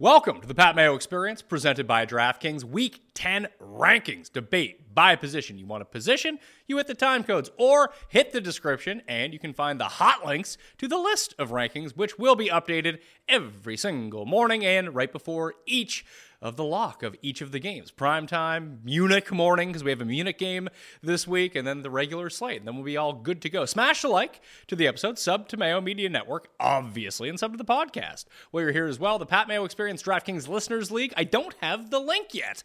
Welcome to the Pat Mayo Experience presented by DraftKings Week 10 Rankings Debate by position. You want a position, you hit the time codes or hit the description, and you can find the hot links to the list of rankings, which will be updated every single morning and right before each of the lock of each of the games. Prime time, Munich morning, because we have a Munich game this week, and then the regular slate. And then we'll be all good to go. Smash the like to the episode, sub to Mayo Media Network, obviously, and sub to the podcast. While you're here as well, the Pat Mayo Experience DraftKings Listeners League. I don't have the link yet.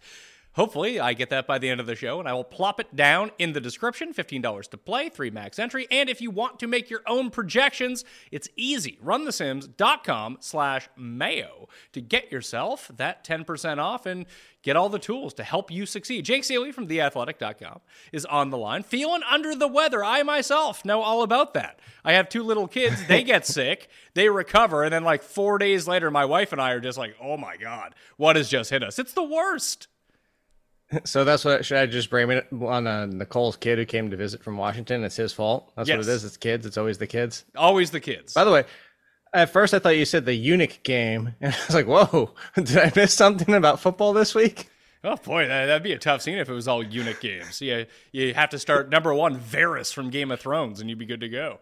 Hopefully, I get that by the end of the show, and I will plop it down in the description. $15 to play, 3 max entry. And if you want to make your own projections, it's easy. RunTheSims.com slash mayo to get yourself that 10% off and get all the tools to help you succeed. Jake Ciely from TheAthletic.com is on the line. Feeling under the weather. I myself know all about that. I have two little kids. They get sick, they recover, and then like four days later, my wife and I are just like, oh my God, what has just hit us? It's the worst. So that's what should I just blame it on uh, Nicole's kid who came to visit from Washington? It's his fault. That's Yes. what it is. It's kids. It's always the kids. Always the kids. By the way, at first I thought you said the eunuch game, and I was like, "Whoa, did I miss something about football this week?" Oh boy, that, that'd be a tough scene if it was all eunuch games. You you have to start number one Varys from Game of Thrones, and you'd be good to go.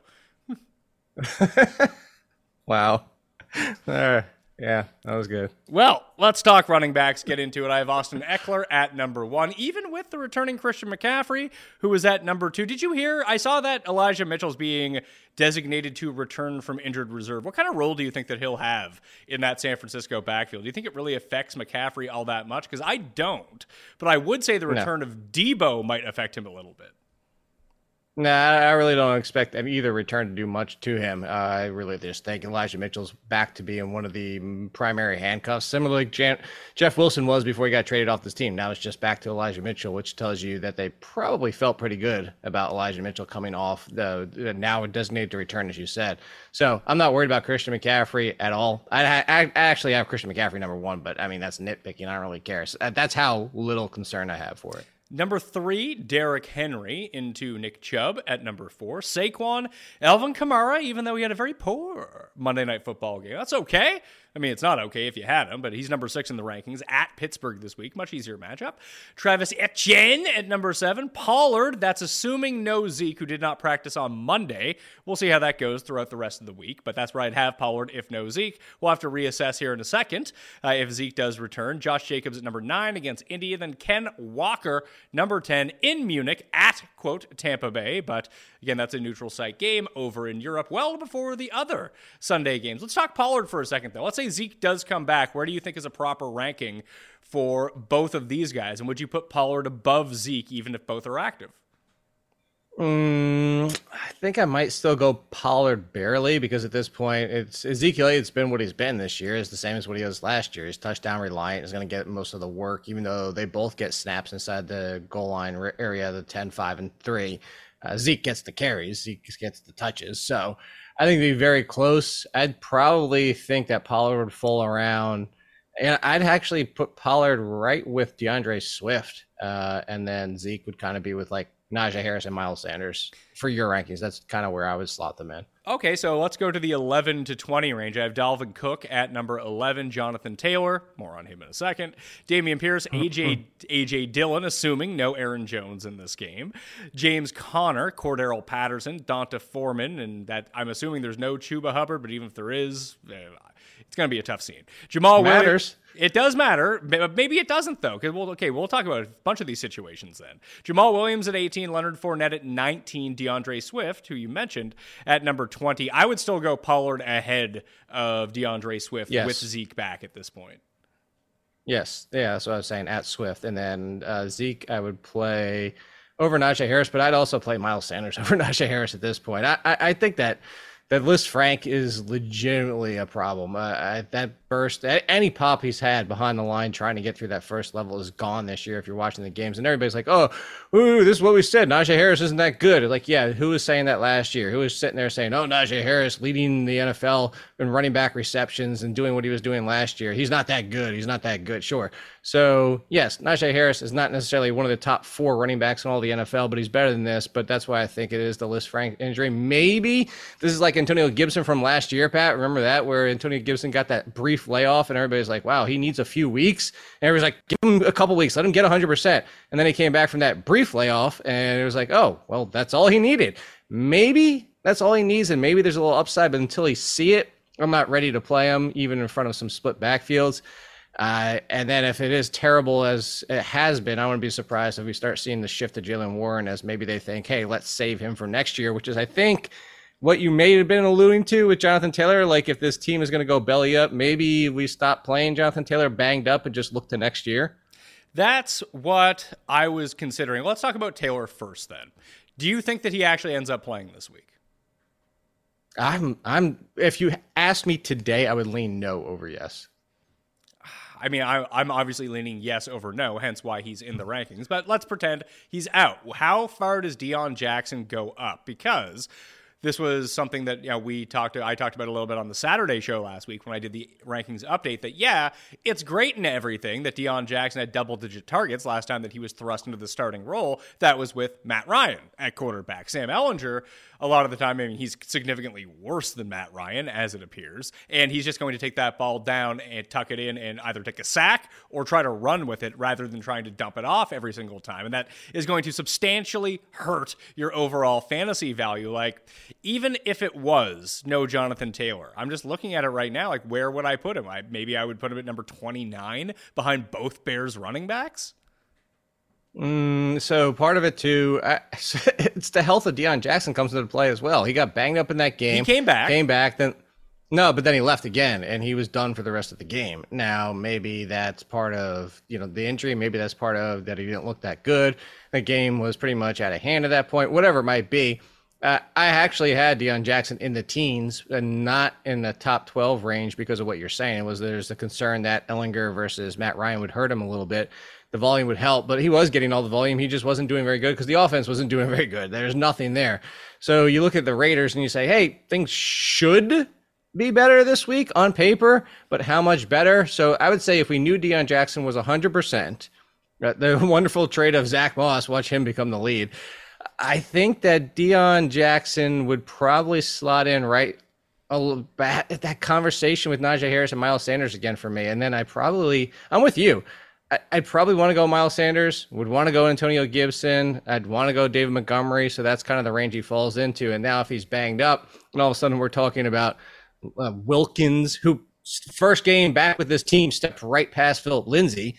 Wow. Yeah, that was good. Well, let's talk running backs. Get into it. I have Austin Ekeler at number one, even with the returning Christian McCaffrey, who was at number two. Did you hear? I saw that Elijah Mitchell's being designated to return from injured reserve. What kind of role do you think that he'll have in that San Francisco backfield? Do you think it really affects McCaffrey all that much? Because I don't, but I would say the return of Deebo might affect him a little bit. Nah, I really don't expect either return to do much to him. Uh, I really just think Elijah Mitchell's back to being one of the primary handcuffs, similarly Jan- Jeff Wilson was before he got traded off this team. Now it's just back to Elijah Mitchell, which tells you that they probably felt pretty good about Elijah Mitchell coming off the now designated to return, as you said. So I'm not worried about Christian McCaffrey at all. I, I, I actually have Christian McCaffrey number one, but I mean that's nitpicking. I don't really care. So that's how little concern I have for it. Number three, Derrick Henry into Nick Chubb at number four. Saquon, Alvin Kamara, even though he had a very poor Monday Night Football game. That's okay. I mean, it's not okay if you had him, but he's number six in the rankings at Pittsburgh this week. Much easier matchup. Travis Etienne at number seven. Pollard, that's assuming no Zeke, who did not practice on Monday. We'll see how that goes throughout the rest of the week, but that's where I'd have Pollard if no Zeke. We'll have to reassess here in a second uh, if Zeke does return. Josh Jacobs at number nine against Indy. Then Ken Walker, number 10 in Munich at, quote, Tampa Bay. But again, that's a neutral site game over in Europe well before the other Sunday games. Let's talk Pollard for a second, though. Let's say Zeke does come back. Where do you think is a proper ranking for both of these guys? And would you put Pollard above Zeke even if both are active? Mm, I think I might still go Pollard barely because at this point, it's Ezekiel. It's been what he's been this year. Is the same as what he was last year. He's touchdown reliant. Is going to get most of the work, even though they both get snaps inside the goal line area, the 10, 5, and 3. Uh, Zeke gets the carries. Zeke gets the touches. So I think it'd be very close. I'd probably think that Pollard would fall around. And I'd actually put Pollard right with DeAndre Swift. Uh, and then Zeke would kind of be with like Najee Harris and Miles Sanders for your rankings. That's kind of where I would slot them in. Okay, so let's go to the 11 to 20 range. I have Dalvin Cook at number 11, Jonathan Taylor, more on him in a second. Dameon Pierce, AJ AJ Dillon, assuming no Aaron Jones in this game. James Conner, Cordarrelle Patterson, D'Onta Foreman, and that I'm assuming there's no Chuba Hubbard, but even if there is, uh, it's going to be a tough scene. Jamal Matters. Williams. It does matter. Maybe it doesn't though. Cause we'll, okay, we'll talk about a bunch of these situations then. Jamaal Williams at 18, Leonard Fournette at 19, DeAndre Swift, who you mentioned, at number 20. I would still go Pollard ahead of DeAndre Swift Yes. with Zeke back at this point. Yes, yeah, that's what I was saying at Swift, and then uh, Zeke I would play over Najee Harris, but I'd also play Miles Sanders over Najee Harris at this point. I I, I think that that Lisfranc is legitimately a problem. Uh, that burst, any pop he's had behind the line trying to get through that first level is gone this year. If you're watching the games, and everybody's like, "Oh, ooh, this is what we said. Najee Harris isn't that good." Like, yeah, who was saying that last year? Who was sitting there saying, "Oh, Najee Harris leading the NFL in running back receptions and doing what he was doing last year. He's not that good. He's not that good." Sure. So yes, Najee Harris is not necessarily one of the top four running backs in all the NFL, but he's better than this. But that's why I think it is the Lisfranc injury. Maybe this is like Antonio Gibson from last year, Pat. Remember that where Antonio Gibson got that brief layoff, and everybody's like, "Wow, he needs a few weeks." And everybody's like, "Give him a couple weeks, let him get 100." percent And then he came back from that brief layoff, and it was like, "Oh, well, that's all he needed." Maybe that's all he needs, and maybe there's a little upside, but until he see it, I'm not ready to play him, even in front of some split backfields. Uh, and then if it is terrible as it has been, I wouldn't be surprised if we start seeing the shift to Jaylen Warren as maybe they think, hey, let's save him for next year, which is, I think, what you may have been alluding to with Jonathan Taylor. Like if this team is going to go belly up, maybe we stop playing Jonathan Taylor banged up and just look to next year. That's what I was considering. Let's talk about Taylor first then. Do you think that he actually ends up playing this week? I'm, I'm, if you asked me today, I would lean no over yes. I mean, I, I'm obviously leaning yes over no, hence why he's in the rankings. But let's pretend he's out. How far does Deon Jackson go up? Because this was something that you know we talked I talked about a little bit on the Saturday show last week when I did the rankings update that yeah, it's great and everything that Deon Jackson had double digit targets last time that he was thrust into the starting role. That was with Matt Ryan at quarterback. Sam Ehlinger, a lot of the time, I mean, he's significantly worse than Matt Ryan, as it appears. And he's just going to take that ball down and tuck it in and either take a sack or try to run with it rather than trying to dump it off every single time. And that is going to substantially hurt your overall fantasy value. Like, even if it was no Jonathan Taylor, I'm just looking at it right now. Like, where would I put him? I, maybe I would put him at number 29 behind both Bears running backs. Mm, so part of it too, uh, it's the health of Deon Jackson comes into play as well. He got banged up in that game. He came back. Came back. Then no, but then he left again, and he was done for the rest of the game. Now maybe that's part of you know the injury. Maybe that's part of that he didn't look that good. The game was pretty much out of hand at that point. Whatever it might be. Uh, I actually had Deon Jackson in the teens and not in the top 12 range because of what you're saying. It was there's a concern that Ehlinger versus Matt Ryan would hurt him a little bit. The volume would help, but he was getting all the volume. He just wasn't doing very good because the offense wasn't doing very good. There's nothing there. So you look at the Raiders and you say, hey, things should be better this week on paper, but how much better? So I would say if we knew Deon Jackson was 100%, The wonderful trade of Zack Moss, watch him become the lead. I think that Deon Jackson would probably slot in right a that conversation with Najee Harris and Miles Sanders again for me. And then I probably I'm with you. I, would probably want to go Miles Sanders. Would want to go Antonio Gibson. I'd want to go David Montgomery. So that's kind of the range he falls into. And now if he's banged up, and all of a sudden we're talking about uh, Wilkins, who first game back with this team stepped right past Phillip Lindsay.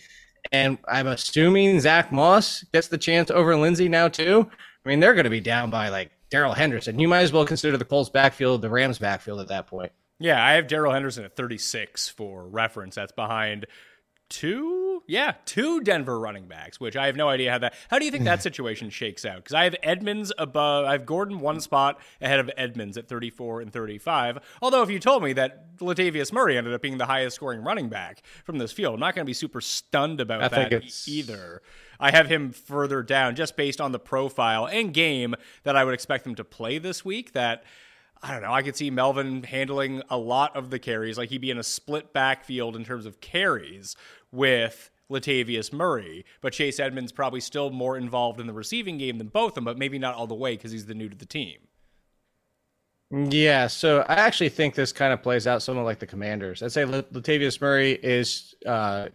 And I'm assuming Zack Moss gets the chance over Lindsay now too. I mean, they're going to be down by like Darrell Henderson. You might as well consider the Colts backfield the Rams backfield at that point. Yeah, I have Darrell Henderson at 36 for reference. That's behind two, yeah, two Denver running backs, which I have no idea how that. How do you think that situation shakes out? Because I have Edmonds above, I have Gordon one spot ahead of Edmonds at 34 and 35. Although if you told me that Latavius Murray ended up being the highest scoring running back from this field, I'm not going to be super stunned about I that either. I have him further down just based on the profile and game that I would expect them to play this week. That I don't know. I could see Melvin handling a lot of the carries. Like he'd be in a split backfield in terms of carries with Latavius Murray, but Chase Edmonds probably still more involved in the receiving game than both of them, but maybe not all the way because he's the new to the team. Yeah, so I actually think this kind of plays out somewhat like the Commanders. I'd say Latavius Murray is uh,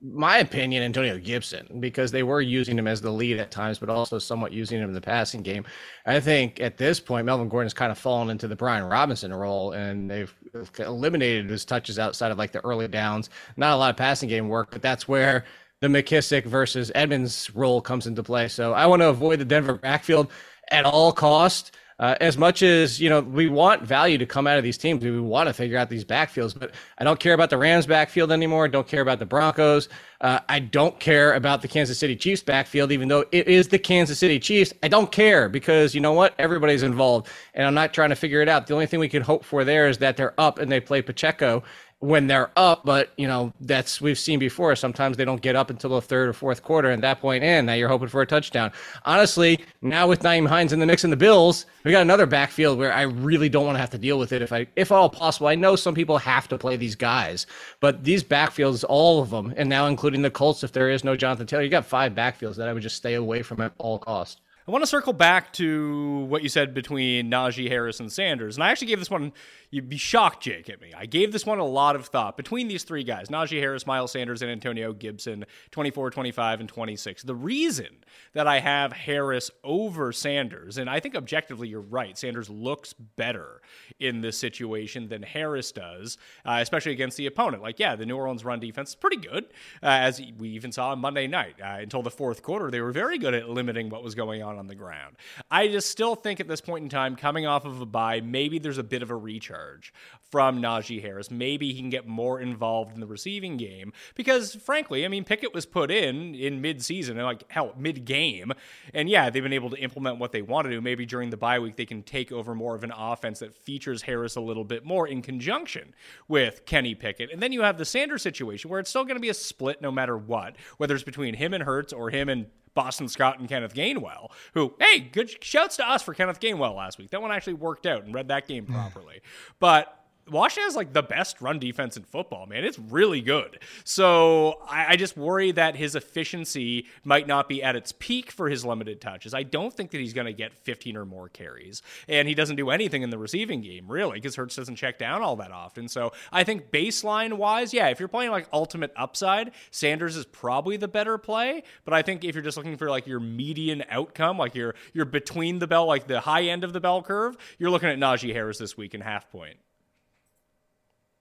my opinion, Antonio Gibson, because they were using him as the lead at times, but also somewhat using him in the passing game. I think at this point, Melvin Gordon's kind of fallen into the Brian Robinson role, and they've eliminated his touches outside of like the early downs. Not a lot of passing game work, but that's where the McKissic versus Edmonds role comes into play. So I want to avoid the Denver backfield at all cost uh, as much as you know we want value to come out of these teams, we want to figure out these backfields. But I don't care about the Rams backfield anymore. I don't care about the Broncos. Uh, I don't care about the Kansas City Chiefs backfield, even though it is the Kansas City Chiefs. I don't care because you know what? Everybody's involved, and I'm not trying to figure it out. The only thing we can hope for there is that they're up and they play Pacheco when they're up, but you know that's we've seen before. Sometimes they don't get up until the third or fourth quarter, and that point in, now you're hoping for a touchdown. Honestly, now with Nyheim Hines in the mix and the Bills, we got another backfield where I really don't want to have to deal with it if I, if all possible. I know some people have to play these guys, but these backfields, all of them, and now including the Colts, if there is no Jonathan Taylor, you got five backfields that I would just stay away from at all cost. I want to circle back to what you said between Najee Harris and Sanders. And I actually gave this one, you'd be shocked, Jake, at me. I gave this one a lot of thought between these three guys Najee Harris, Miles Sanders, and Antonio Gibson, 24, 25, and 26. The reason that I have Harris over Sanders, and I think objectively you're right, Sanders looks better in this situation than Harris does, uh, especially against the opponent. Like, yeah, the New Orleans run defense is pretty good, uh, as we even saw on Monday night. Uh, until the fourth quarter, they were very good at limiting what was going on on the ground. I just still think at this point in time, coming off of a bye, maybe there's a bit of a recharge from Najee Harris. Maybe he can get more involved in the receiving game because, frankly, I mean, Pickett was put in in mid-season and like hell, mid-game, and yeah, they've been able to implement what they want to do. Maybe during the bye week they can take over more of an offense that features Harris a little bit more in conjunction with Kenny Pickett. And then you have the Sanders situation where it's still going to be a split no matter what, whether it's between him and Hurts or him and Boston Scott and Kenneth Gainwell, who, hey, good shouts to us for Kenneth Gainwell last week. That one actually worked out and read that game properly. but Washington has like the best run defense in football, man. It's really good. So I, I, just worry that his efficiency might not be at its peak for his limited touches. I don't think that he's going to get 15 or more carries. And he doesn't do anything in the receiving game, really, because Hurts doesn't check down all that often. So I think baseline wise, yeah, if you're playing like ultimate upside, Sanders is probably the better play. But I think if you're just looking for like your median outcome, like you're you're between the bell, like the high end of the bell curve, you're looking at Najee Harris this week in half point.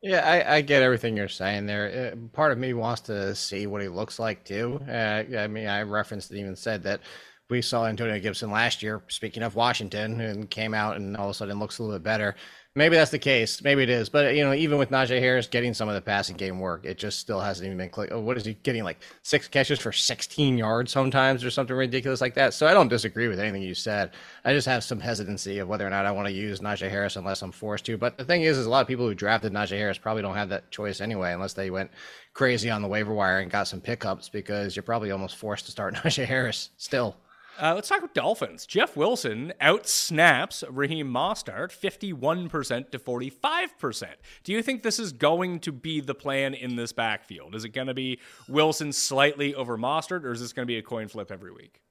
Yeah, I, I, get everything you're saying there. Uh, part of me wants to see what he looks like too. Uh, I mean, I referenced and even said that we saw Antonio Gibson last year. Speaking of Washington, and came out and all of a sudden looks a little bit better. Maybe that's the case. Maybe it is. But you know, even with Najee Harris getting some of the passing game work, it just still hasn't even been click. Oh, what is he getting? Like six catches for 16 yards sometimes, or something ridiculous like that. So I don't disagree with anything you said. I just have some hesitancy of whether or not I want to use Najee Harris unless I'm forced to. But the thing is, is a lot of people who drafted Najee Harris probably don't have that choice anyway, unless they went crazy on the waiver wire and got some pickups because you're probably almost forced to start Najee Harris still. Uh, let's talk about Dolphins. Jeff Wilson outsnaps Raheem Mostert 51% to 45%. Do you think this is going to be the plan in this backfield? Is it going to be Wilson slightly over Mostert, or is this going to be a coin flip every week?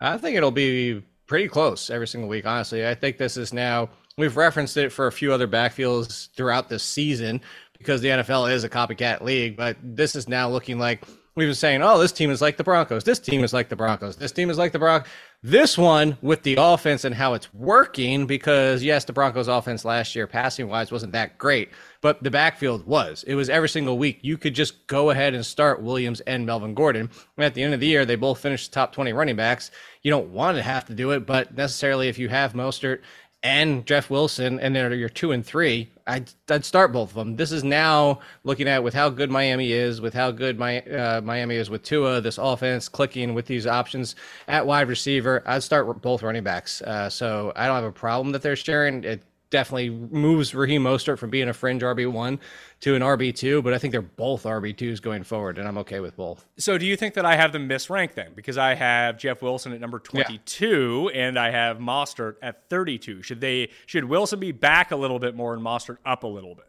I think it'll be pretty close every single week, honestly. I think this is now, we've referenced it for a few other backfields throughout this season because the NFL is a copycat league, but this is now looking like we've been saying, oh, this team is like the Broncos. This team is like the Broncos. This team is like the Broncos. This one with the offense and how it's working, because yes, the Broncos offense last year, passing wise, wasn't that great, but the backfield was. It was every single week. You could just go ahead and start Williams and Melvin Gordon. And at the end of the year, they both finished top 20 running backs. You don't want to have to do it, but necessarily if you have Mostert and Jeff Wilson, and they're your two and three, I'd, I'd start both of them. This is now looking at with how good Miami is, with how good my uh, Miami is with Tua, this offense clicking with these options at wide receiver. I'd start both running backs. Uh, so I don't have a problem that they're sharing. It definitely moves Raheem Mostert from being a fringe RB one to an RB two, but I think they're both RB twos going forward, and I'm okay with both. So, do you think that I have them misranked then? Because I have Jeff Wilson at number 22, yeah. and I have Mostert at 32. Should they? Should Wilson be back a little bit more and Mostert up a little bit?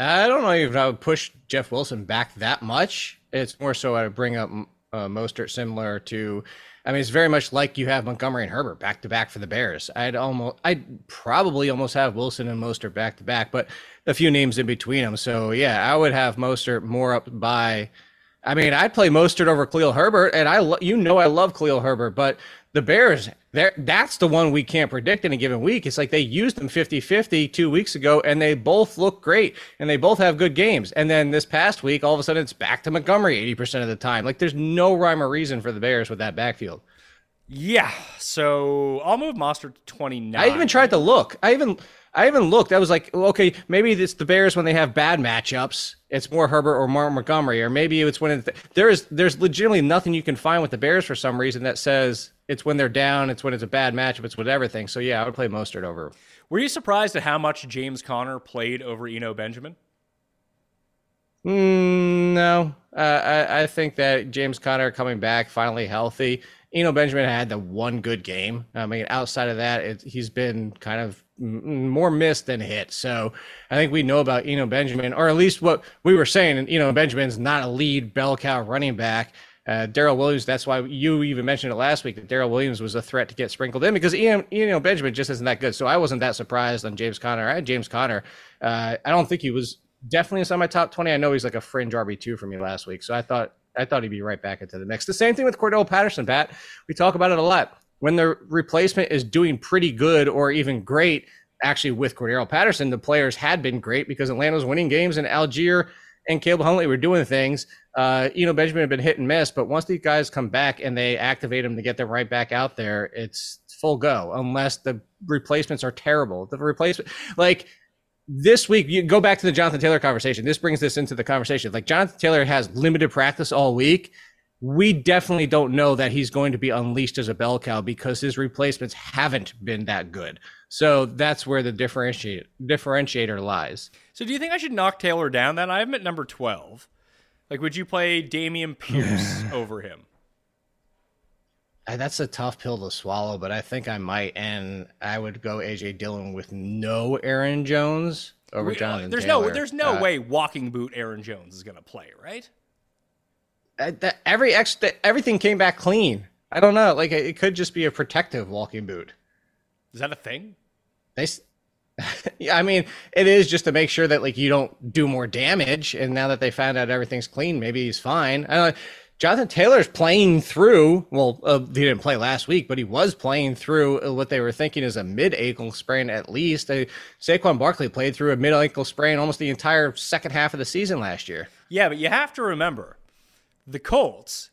I don't know if I would push Jeff Wilson back that much. It's more so I would bring up uh, Mostert similar to I mean, it's very much like you have Montgomery and Herbert back to back for the Bears. I'd almost, I'd probably almost have Wilson and Mostert back to back, but a few names in between them. So yeah, I would have Mostert more up by. I mean, I'd play Mostert over Khalil Herbert, and I, lo- you know, I love Khalil Herbert, but the Bears, that's the one we can't predict in a given week. It's like they used them 50 50 two weeks ago, and they both look great, and they both have good games. And then this past week, all of a sudden, it's back to Montgomery 80% of the time. Like, there's no rhyme or reason for the Bears with that backfield. Yeah, so I'll move Mostert to 29. I even tried to look. I even I even looked. I was like, okay, maybe it's the Bears when they have bad matchups. It's more Herbert or more Montgomery, or maybe it's when it, there is there's legitimately nothing you can find with the Bears for some reason that says it's when they're down, it's when it's a bad matchup, it's with everything. So yeah, I would play Mostert over. Were you surprised at how much James Conner played over Eno Benjamin? Mm, no, uh, I, I think that James Conner coming back finally healthy. Eno Benjamin had the one good game. I mean, outside of that, it, he's been kind of more missed than hit. So I think we know about Eno Benjamin, or at least what we were saying. And Eno Benjamin's not a lead bell cow running back. Uh, Darrel Williams, that's why you even mentioned it last week that Darrel Williams was a threat to get sprinkled in because Ian, Eno Benjamin just isn't that good. So I wasn't that surprised on James Conner. I had James Conner. Uh, I don't think he was definitely inside my top 20. I know he's like a fringe RB2 for me last week. So I thought I thought he'd be right back into the mix. The same thing with Cordell Patterson, Pat. We talk about it a lot. When the replacement is doing pretty good or even great, actually with Cordarrelle Patterson, the players had been great because Atlanta was winning games and Allgeier and Caleb Huntley were doing things. Uh, you know, Benjamin had been hit and miss, but once these guys come back and they activate them to get them right back out there, it's full go unless the replacements are terrible. The replacement, like this week, you go back to the Jonathan Taylor conversation. This brings this into the conversation. Like Jonathan Taylor has limited practice all week. We definitely don't know that he's going to be unleashed as a bell cow because his replacements haven't been that good. So that's where the differentiate differentiator lies. So do you think I should knock Taylor down then? I have him at number 12. Like, would you play Dameon Pierce over him? That's a tough pill to swallow, but I think I might, and I would go AJ Dillon with no Aaron Jones over we, Jonathan. There's Taylor. no, there's no uh, way walking boot Aaron Jones is going to play, right? That every ex, that everything came back clean. I don't know, like it could just be a protective walking boot. Is that a thing? They, yeah, I mean, it is just to make sure that like you don't do more damage. And now that they found out everything's clean, maybe he's fine. I don't. Jonathan Taylor's playing through. Well, uh, he didn't play last week, but he was playing through uh, what they were thinking is a mid ankle sprain at least. Uh, Saquon Barkley played through a mid ankle sprain almost the entire second half of the season last year. Yeah, but you have to remember the Colts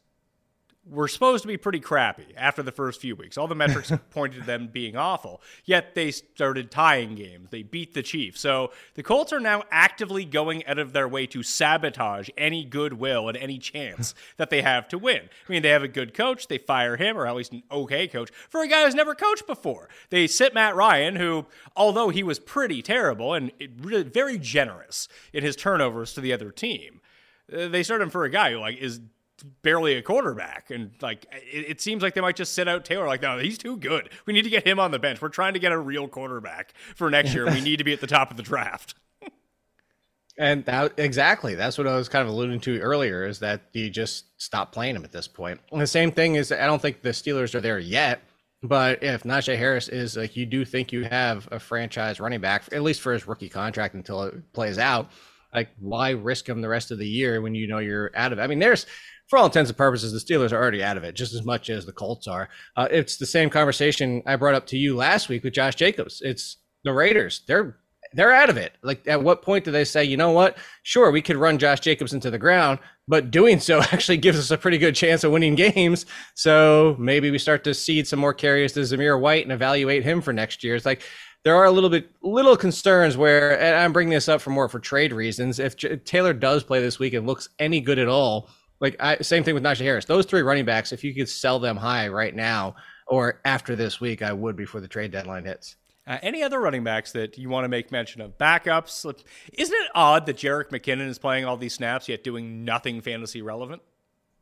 were supposed to be pretty crappy after the first few weeks. All the metrics pointed to them being awful. Yet they started tying games. They beat the Chiefs. So the Colts are now actively going out of their way to sabotage any goodwill and any chance that they have to win. I mean, they have a good coach. They fire him, or at least an okay coach, for a guy who's never coached before. They sit Matt Ryan, who, although he was pretty terrible and very generous in his turnovers to the other team, Uh, they start him for a guy who like is barely a quarterback. And like, it, it, seems like they might just sit out Taylor. Like, no, he's too good. We need to get him on the bench. We're trying to get a real quarterback for next year. we need to be at the top of the draft. and that exactly that's what I was kind of alluding to earlier is that you just stop playing him at this point. And the same thing is I don't think the Steelers are there yet. But if Najee Harris is like you do think you have a franchise running back, at least for his rookie contract until it plays out, like why risk him the rest of the year when you know you're out of it? I mean, there's for all intents and purposes, the Steelers are already out of it just as much as the Colts are. Uh, it's the same conversation I brought up to you last week with Josh Jacobs. It's the Raiders. They're they're out of it. Like, at what point do they say, you know what? Sure, we could run Josh Jacobs into the ground, but doing so actually gives us a pretty good chance of winning games. So maybe we start to seed some more carries to Zamir White and evaluate him for next year. It's like there are a little bit little concerns where, and I'm bringing this up for more for trade reasons. If J- Taylor does play this week and looks any good at all, like I, same thing with Najee Harris. Those three running backs, if you could sell them high right now or after this week, I would before the trade deadline hits. Uh, any other running backs that you want to make mention of? Backups? Isn't it odd that Jerick McKinnon is playing all these snaps yet doing nothing fantasy relevant?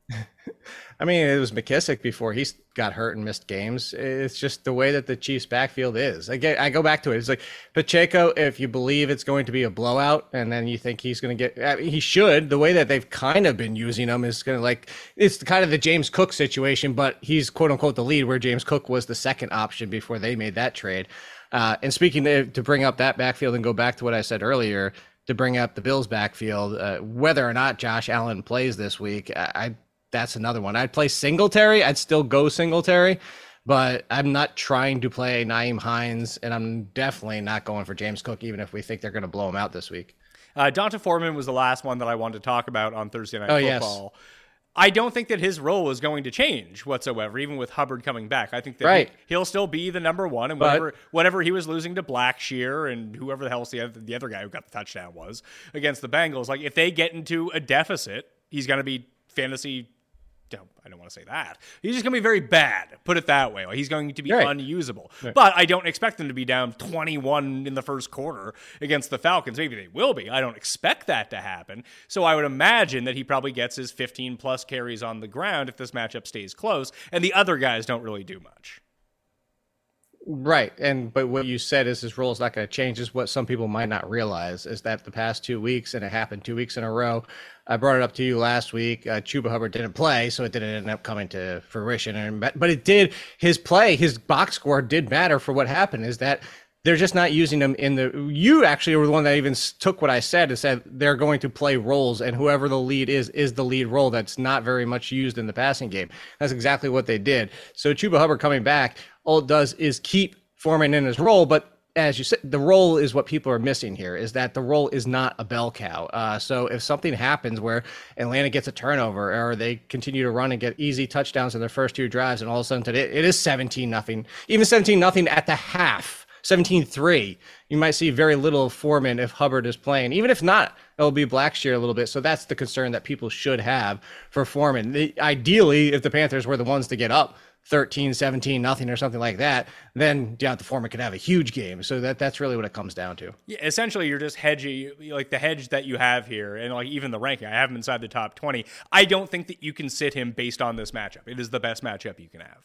I mean, it was McKissic before he got hurt and missed games. It's just the way that the Chiefs' backfield is. I I go back to it. It's like Pacheco. If you believe it's going to be a blowout, and then you think he's going to get, I mean, he should. The way that they've kind of been using him is going to like it's kind of the James Cook situation, but he's quote unquote the lead, where James Cook was the second option before they made that trade. Uh, and speaking to, to bring up that backfield and go back to what I said earlier, to bring up the Bills backfield, uh, whether or not Josh Allen plays this week, I that's another one. I'd play Singletary. I'd still go Singletary, but I'm not trying to play Nyheim Hines, and I'm definitely not going for James Cook, even if we think they're going to blow him out this week. Uh, D'Onta Foreman was the last one that I wanted to talk about on Thursday Night oh, Football. Yes. I don't think that his role is going to change whatsoever, even with Hubbard coming back. I think that right. he, will still be the number one, and whatever but, whatever he was losing to Blackshear and whoever the hell the other, the other guy who got the touchdown was against the Bengals, like if they get into a deficit, he's going to be fantasy I don't want to say that. He's just going to be very bad. Put it that way. He's going to be right. unusable. Right. But I don't expect them to be down 21 in the first quarter against the Falcons. Maybe they will be. I don't expect that to happen. So I would imagine that he probably gets his 15 plus carries on the ground if this matchup stays close, and the other guys don't really do much. Right. And but what you said is his role is not going to change is what some people might not realize is that the past two weeks and it happened two weeks in a row. I brought it up to you last week. Uh, Chuba Hubbard didn't play, so it didn't end up coming to fruition. And but it did his play, his box score did matter for what happened. Is that they're just not using them in the. You actually were the one that even took what I said and said they're going to play roles, and whoever the lead is is the lead role. That's not very much used in the passing game. That's exactly what they did. So Chuba Hubbard coming back, all it does is keep Foreman in his role, but as you said, the role is what people are missing here. Is that the role is not a bell cow. Uh, so if something happens where Atlanta gets a turnover or they continue to run and get easy touchdowns in their first two drives, and all of a sudden it, it is seventeen nothing, even seventeen nothing at the half 17-3, you might see very little of Foreman if Hubbard is playing. Even if not, it'll be Blackshear a little bit. So that's the concern that people should have for Foreman. The, ideally, if the Panthers were the ones to get up 13, 17, nothing or something like that, then D'Onta Foreman could have a huge game. So that that's really what it comes down to. Yeah, essentially, you're just hedging, like the hedge that you have here, and like even the ranking, I have him inside the top 20. I don't think that you can sit him based on this matchup. It is the best matchup you can have.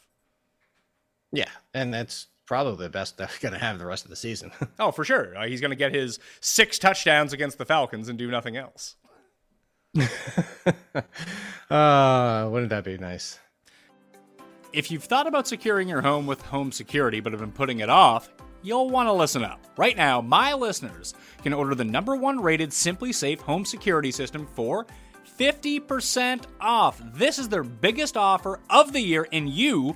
Yeah, and that's probably the best they're going to have the rest of the season. oh, for sure. Uh, he's going to get his six touchdowns against the Falcons and do nothing else. uh, wouldn't that be nice? If you've thought about securing your home with home security but have been putting it off, you'll want to listen up. Right now, my listeners can order the number one rated SimpliSafe home security system for 50% off. This is their biggest offer of the year, and you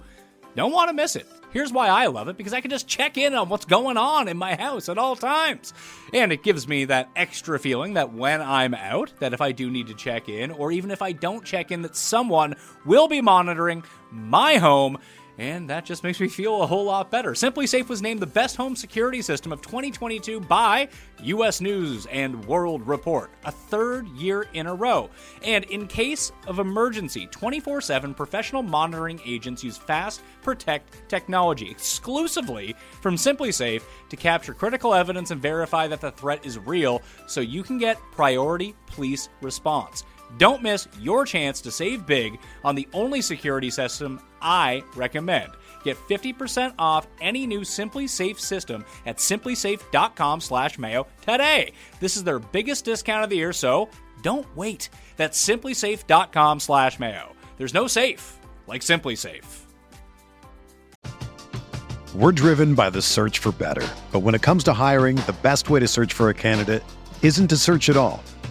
don't want to miss it. Here's why I love it because I can just check in on what's going on in my house at all times. And it gives me that extra feeling that when I'm out, that if I do need to check in, or even if I don't check in, that someone will be monitoring my home and that just makes me feel a whole lot better. SimpliSafe was named the best home security system of 2022 by US News and World Report, a third year in a row. And in case of emergency, 24 7 professional monitoring agents use Fast Protect technology exclusively from SimpliSafe to capture critical evidence and verify that the threat is real so you can get priority police response. Don't miss your chance to save big on the only security system I recommend. Get 50% off any new SimpliSafe system at simplisafe.com/mayo today. This is their biggest discount of the year, so don't wait. That's simplisafe.com/mayo. There's no safe like SimpliSafe. We're driven by the search for better. But when it comes to hiring, the best way to search for a candidate isn't to search at all.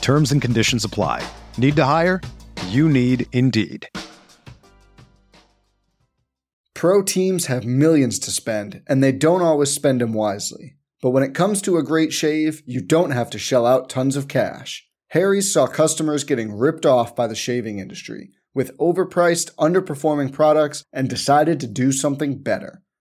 Terms and conditions apply. Need to hire? You need Indeed. Pro teams have millions to spend, and they don't always spend them wisely. But when it comes to a great shave, you don't have to shell out tons of cash. Harry's saw customers getting ripped off by the shaving industry with overpriced, underperforming products and decided to do something better.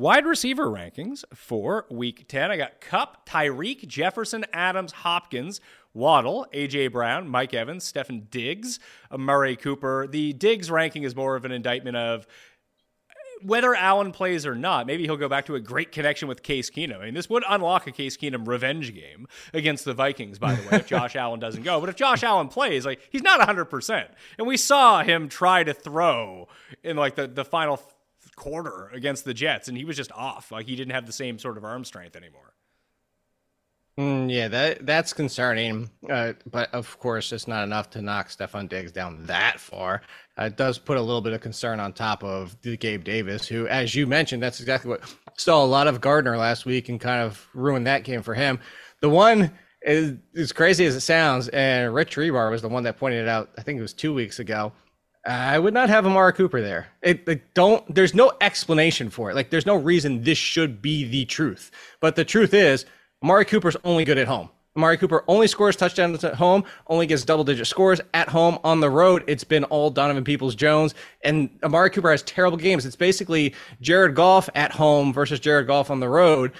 Wide receiver rankings for week 10. I got Kupp, Tyreek, Jefferson, Adams, Hopkins, Waddle, AJ Brown, Mike Evans, Stefon Diggs, Amari Cooper. The Diggs ranking is more of an indictment of eh, whether Allen plays or not, maybe he'll go back to a great connection with Case Keenum. I mean, this would unlock a Case Keenum revenge game against the Vikings, by the way, if Josh Allen doesn't go. But if Josh Allen plays, like he's not 100%. And we saw him try to throw in like the, the final quarter against the Jets, and he was just off. Like he didn't have the same sort of arm strength anymore. Mm, yeah, that that's concerning. Uh, but of course, it's not enough to knock Stefon Diggs down that far. Uh, it does put a little bit of concern on top of Gabe Davis, who, as you mentioned, that's exactly what saw a lot of Gardner last week and kind of ruined that game for him. The one is as crazy as it sounds, and Rich Hribar was the one that pointed it out. I think it was two weeks ago. I would not have Amari Cooper there. It, it, don't. There's no explanation for it. Like there's no reason this should be the truth. But the truth is, Amari Cooper's only good at home. Amari Cooper only scores touchdowns at home, only gets double digit scores at home. On the road, it's been all Donovan Peoples Jones. And Amari Cooper has terrible games. It's basically Jared Goff at home versus Jared Goff on the road.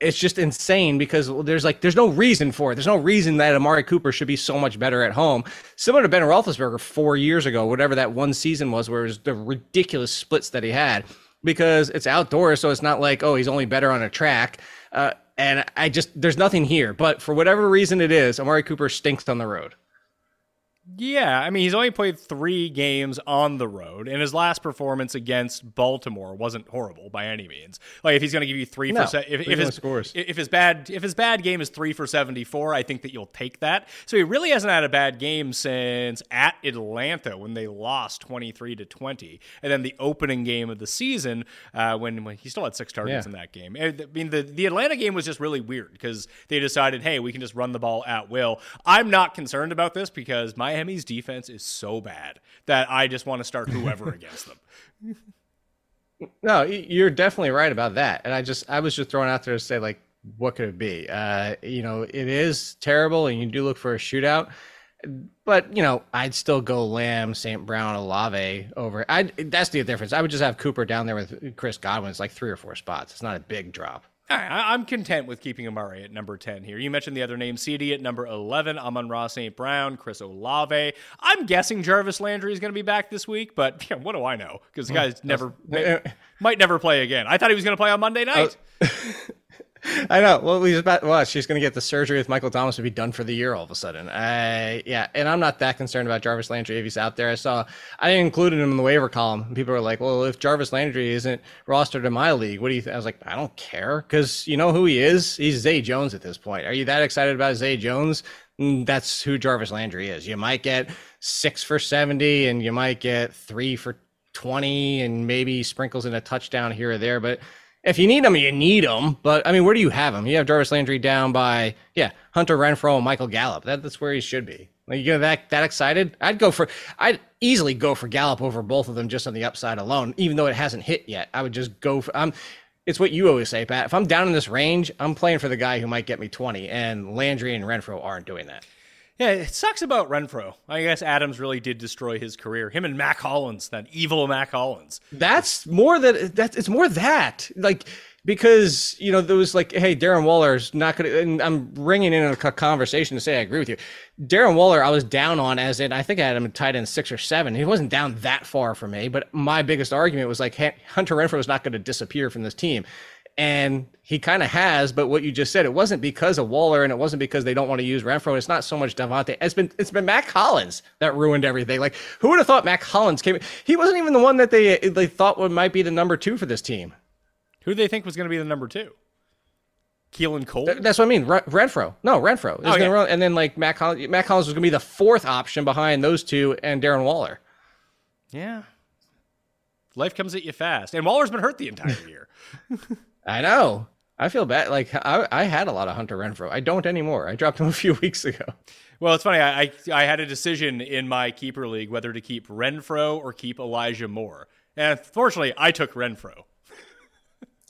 It's just insane because there's like there's no reason for it. There's no reason that Amari Cooper should be so much better at home. Similar to Ben Roethlisberger four years ago, whatever that one season was, where it was the ridiculous splits that he had. Because it's outdoors, so it's not like oh he's only better on a track. Uh, and I just there's nothing here. But for whatever reason it is, Amari Cooper stinks on the road. Yeah, I mean he's only played three games on the road, and his last performance against Baltimore wasn't horrible by any means. Like if he's going to give you three No, for se- if, if his scores. if his bad if his bad game is three for seventy four, I think that you'll take that. So he really hasn't had a bad game since at Atlanta when they lost twenty three to twenty, and then the opening game of the season uh, when, when he still had six targets Yeah. in that game. I mean the the Atlanta game was just really weird because they decided, hey, we can just run the ball at will. I'm not concerned about this because Miami's defense is so bad that I just want to start whoever against them. No, you're definitely right about that. And I just I was just throwing out there to say like what could it be? Uh, you know, it is terrible and you do look for a shootout. But you know, I'd still go Lamb, St. Brown, Olave over. I that's the difference. I would just have Cooper down there with Chris Godwin. It's like three or four spots. It's not a big drop. All right, I- I'm content with keeping Amari at number 10 here. You mentioned the other name, CD at number 11, Amon-Ra St. Brown, Chris Olave. I'm guessing Jarvis Landry is going to be back this week, but yeah, what do I know? Because the hmm. guy's never, may, might never play again. I thought he was going to play on Monday night. Oh. I know. Well, we about well, she's going to get the surgery with Michael Thomas to be done for the year all of a sudden. I yeah, and I'm not that concerned about Jarvis Landry if he's out there. I saw I included him in the waiver column. People are like, "Well, if Jarvis Landry isn't rostered in my league, what do you?" think? I was like, "I don't care because you know who he is. He's Zay Jones at this point. Are you that excited about Zay Jones? Mm, That's who Jarvis Landry is. You might get six for seventy, and you might get three for twenty, and maybe sprinkles in a touchdown here or there, but." If you need them, you need them. But I mean, where do you have them? You have Jarvis Landry down by yeah, Hunter Renfrow and Michael Gallup. That, that's where he should be. Like you get that that excited? I'd go for I'd easily go for Gallup over both of them just on the upside alone, even though it hasn't hit yet. I would just go for I'm it's what you always say, Pat. If I'm down in this range, I'm playing for the guy who might get me 20, and Landry and Renfrow aren't doing that. Yeah, it sucks about Renfrow. I guess Adams really did destroy his career. Him and Mack Hollins, that evil Mack Hollins. That's more that it's more that like because you know there was like hey Darren Waller's not gonna and I'm bringing in a conversation to say I agree with you. Darren Waller I was down on as in I think I had him tied in six or seven. He wasn't down that far for me, but my biggest argument was like Hunter Renfrow is not going to disappear from this team. And he kind of has, but what you just said, it wasn't because of Waller and it wasn't because they don't want to use Renfrow. It's not so much Davante. It's been it's been Mack Hollins that ruined everything. Like who would have thought Mack Hollins came? He wasn't even the one that they they thought would might be the number two for this team. Who do they think was going to be the number two? Keelan Cole? Th- That's what I mean. Re- Renfrow. No, Renfrow. Is Oh, yeah. run, and then like Mack Hollins, Mack Hollins was going to be the fourth option behind those two and Darren Waller. yeah. Life comes at you fast. And Waller's been hurt the entire year. I know. I feel bad. Like I, I had a lot of Hunter Renfrow. I don't anymore. I dropped him a few weeks ago. Well, it's funny. I, I I had a decision in my keeper league whether to keep Renfrow or keep Elijah Moore, and fortunately, I took Renfrow.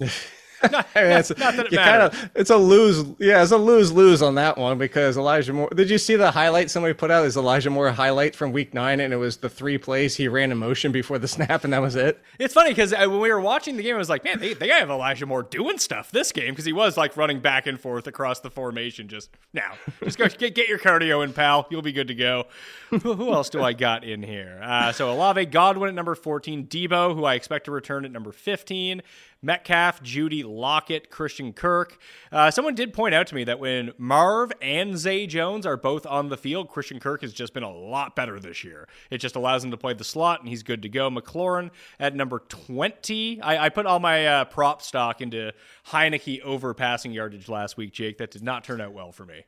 not, I mean, not- it's, not that it Kinda, it's a lose. Yeah, it's a lose lose on that one because Elijah Moore. Did you see the highlight somebody put out? Is Elijah Moore highlight from week nine, and it was the three plays he ran in motion before the snap, and that was it. It's funny because when we were watching the game, I was like, man, they, they have Elijah Moore doing stuff this game because he was like running back and forth across the formation. Just now, just go get, get your cardio in, pal. You'll be good to go. who, who else do I got in here? Uh, so Olave Godwin at number 14, Deebo, who I expect to return at number 15, Metcalf, Jeudy, Lockett, Christian Kirk. Uh, someone did point out to me that when Marv and Zay Jones are both on the field, Christian Kirk has just been a lot better this year. It just allows him to play the slot, and he's good to go. McLaurin at number 20. I, I put all my uh, prop stock into Heinicke over passing yardage last week, Jake. That did not turn out well for me.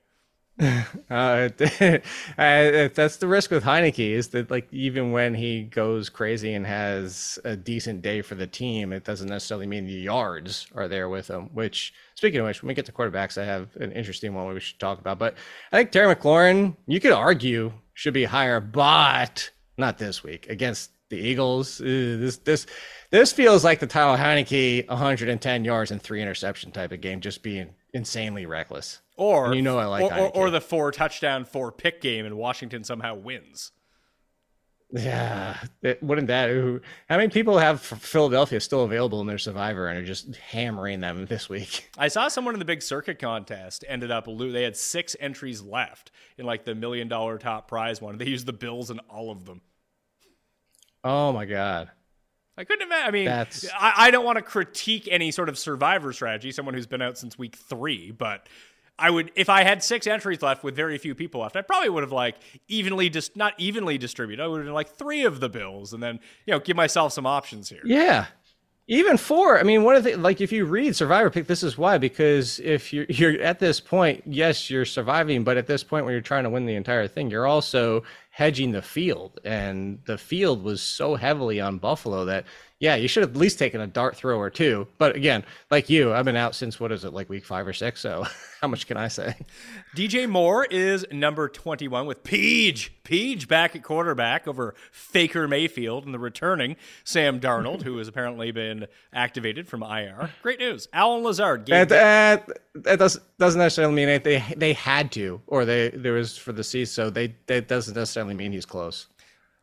Uh, uh, that's the risk with Heinicke is that like even when he goes crazy and has a decent day for the team, it doesn't necessarily mean the yards are there with him. Which, speaking of which, when we get to quarterbacks, I have an interesting one we should talk about. But I think Terry McLaurin, you could argue, should be higher, but not this week against the Eagles. Uh, this this this feels like the Tyler Heinicke 110 yards and three interception type of game, just being insanely reckless. Or And you know I like or, or, or the four touchdown, four pick game, and Washington somehow wins. Yeah, it, wouldn't that? Who, how many people have Philadelphia still available in their Survivor and are just hammering them this week? I saw someone in the big Circa contest ended up they had six entries left in like the million dollar top prize one. They used the Bills in all of them. Oh my god! I couldn't imagine. I mean, That's- I, I don't want to critique any sort of survivor strategy, someone who's been out since week three, but I would, if I had six entries left with very few people left, I probably would have like evenly, just not evenly distributed. I would have done like three of the bills and then, you know, give myself some options here. Yeah, even four. I mean, one of the like if you read Survivor Pick, this is why because if you're you're at this point, yes, you're surviving, but at this point when you're trying to win the entire thing, you're also hedging the field, and the field was so heavily on Buffalo that yeah, you should have at least taken a dart throw or two. But again, like you, I've been out since what is it, like week five or six? So how much can I say? DJ Moore is number 21 with Peach. Peach back at quarterback over Baker Mayfield and the returning Sam Darnold, who has apparently been activated from IR. Great news. Allen Lazard. That, that, that does, doesn't necessarily mean they they had to, or they there was for the season. So they that doesn't necessarily mean he's close.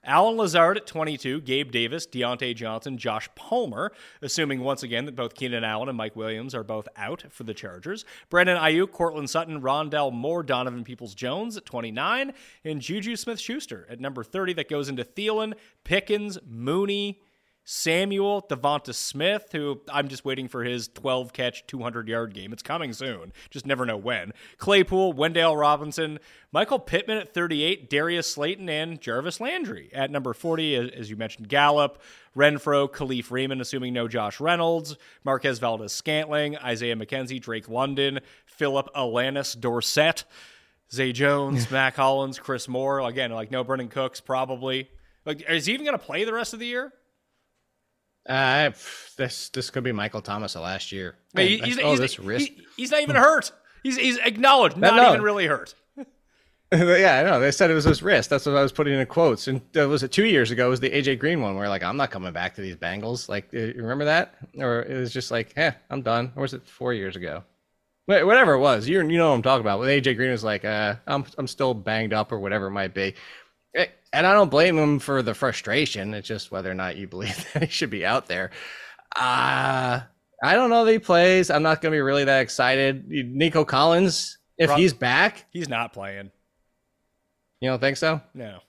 Allen Lazard at 22, Gabe Davis, Diontae Johnson, Josh Palmer, assuming once again that both Keenan Allen and Mike Williams are both out for the Chargers. Brandon Aiyuk, Courtland Sutton, Rondale Moore, Donovan Peoples Jones at 29, and Juju Smith Schuster at number 30. That goes into Thielen, Pickens, Mooney, Samuel, Devonta Smith, who I'm just waiting for his 12 catch, 200 yard game. It's coming soon. Just never know when. Claypool, Wan'Dale Robinson, Michael Pittman at 38, Darius Slayton, and Jarvis Landry at number 40. As you mentioned, Gallup, Renfrow, Kalif Raymond, assuming no Josh Reynolds, Marquez Valdes Scantling, Isaiah McKenzie, Drake London, Philip Alanis Dorsett, Zay Jones, Mack Hollins, Chris Moore. Again, like no Brandin Cooks, probably. Like, is he even going to play the rest of the year? Uh, this this could be Michael Thomas of last year. He, he's, oh, he's, this wrist. He, he's not even hurt. He's he's acknowledged, not no, even really hurt. yeah, I know. They said it was his wrist. That's what I was putting in quotes. And uh, was it two years ago? It was the AJ Green one where like I'm not coming back to these Bengals. Like, uh, you remember that? Or it was just like, eh, I'm done. Or was it four years ago? Whatever it was, you you know what I'm talking about. When AJ Green was like, uh, I'm I'm still banged up or whatever it might be. And I don't blame him for the frustration. It's just whether or not you believe that he should be out there. Uh, I don't know that he plays. I'm not going to be really that excited. Nico Collins, if he's back, he's not playing. You don't think so? No.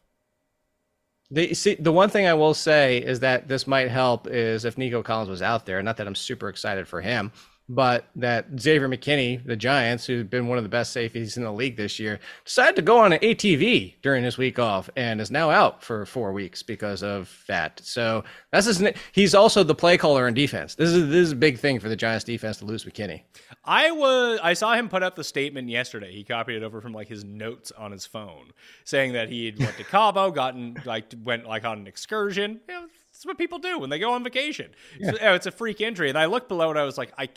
The see the one thing I will say is that this might help is if Nico Collins was out there. Not that I'm super excited for him, but that Xavier McKinney, the Giants, who's been one of the best safeties in the league this year, decided to go on an ATV during his week off and is now out for four weeks because of that. So that's his, he's also the play caller in defense. This is this is a big thing for the Giants defense to lose McKinney. I was I saw him put up the statement yesterday. He copied it over from like his notes on his phone, saying that he went to Cabo, gotten like went like on an excursion. That's what people do when they go on vacation. Yeah. So, it's a freak injury. And I looked below and I was like, I,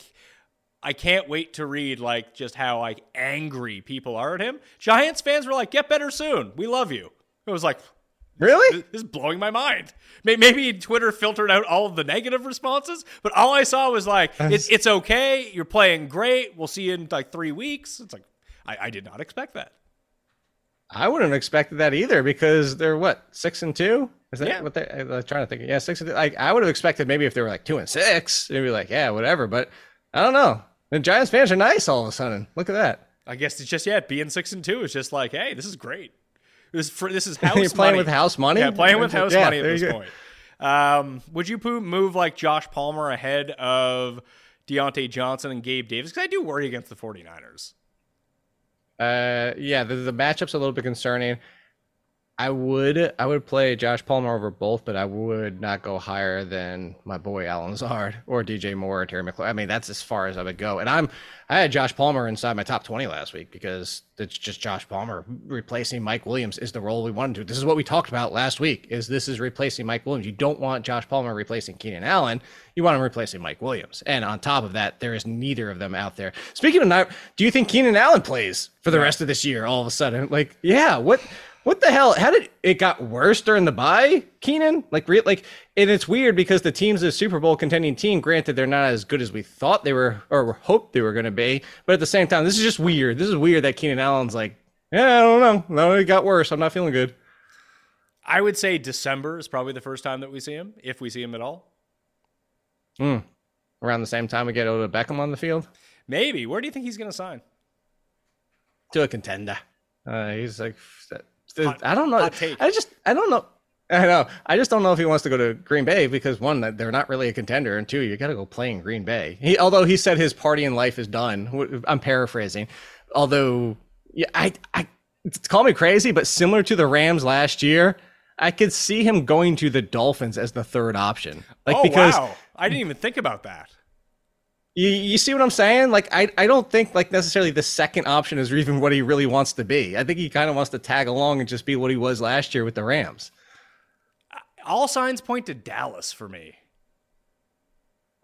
I can't wait to read like just how like angry people are at him. Giants fans were like, "Get better soon. We love you." It was like, really? This, this is blowing my mind. Maybe Twitter filtered out all of the negative responses, but all I saw was like, "It's it's okay. You're playing great. We'll see you in like three weeks." It's like, I, I did not expect that. I wouldn't have expected that either because they're what six and two. Is that yeah. what they? I'm trying to think. Yeah, six. Like I would have expected maybe if they were like two and six, they'd be like, yeah, whatever. But I don't know. The Giants fans are nice all of a sudden. Look at that. I guess it's just yeah, being six and two is just like, hey, this is great. This is for this is house. You're playing money. with house money. Yeah, playing with house yeah, money at this point. Um, would you move like Josh Palmer ahead of Diontae Johnson and Gabe Davis? Because I do worry against the 49ers. Uh, yeah, the, the matchup's a little bit concerning. I would I would play Josh Palmer over both, but I would not go higher than my boy Allen Zard or DJ Moore or Terry McLaurin. I mean, that's as far as I would go. And I'm I had Josh Palmer inside my top 20 last week because it's just Josh Palmer replacing Mike Williams is the role we wanted to. This is what we talked about last week. Is this is replacing Mike Williams? You don't want Josh Palmer replacing Keenan Allen. You want him replacing Mike Williams. And on top of that, there is neither of them out there. Speaking of not, do you think Keenan Allen plays for the rest of this year? All of a sudden, like yeah, what? What the hell? How did it got worse during the bye, Keenan? Like, re- like, and it's weird because the team's a Super Bowl contending team. Granted, they're not as good as we thought they were or hoped they were going to be. But at the same time, this is just weird. This is weird that Keenan Allen's like, yeah, I don't know. No, it got worse. I'm not feeling good. I would say December is probably the first time that we see him, if we see him at all. Hmm. Around the same time we get Odell Beckham on the field. Maybe. Where do you think he's going to sign? To a contender. Uh, he's like Hot, I don't know. I just I don't know. I know. I just don't know if he wants to go to Green Bay because one, they're not really a contender, and two, you got to go play in Green Bay. He, although he said his party in life is done. I'm paraphrasing. Although, yeah, I, I call me crazy, but similar to the Rams last year, I could see him going to the Dolphins as the third option. Like oh, because wow. I didn't even think about that. You, you see what I'm saying? Like I, I don't think like necessarily the second option is even what he really wants to be. I think he kind of wants to tag along and just be what he was last year with the Rams. All signs point to Dallas for me.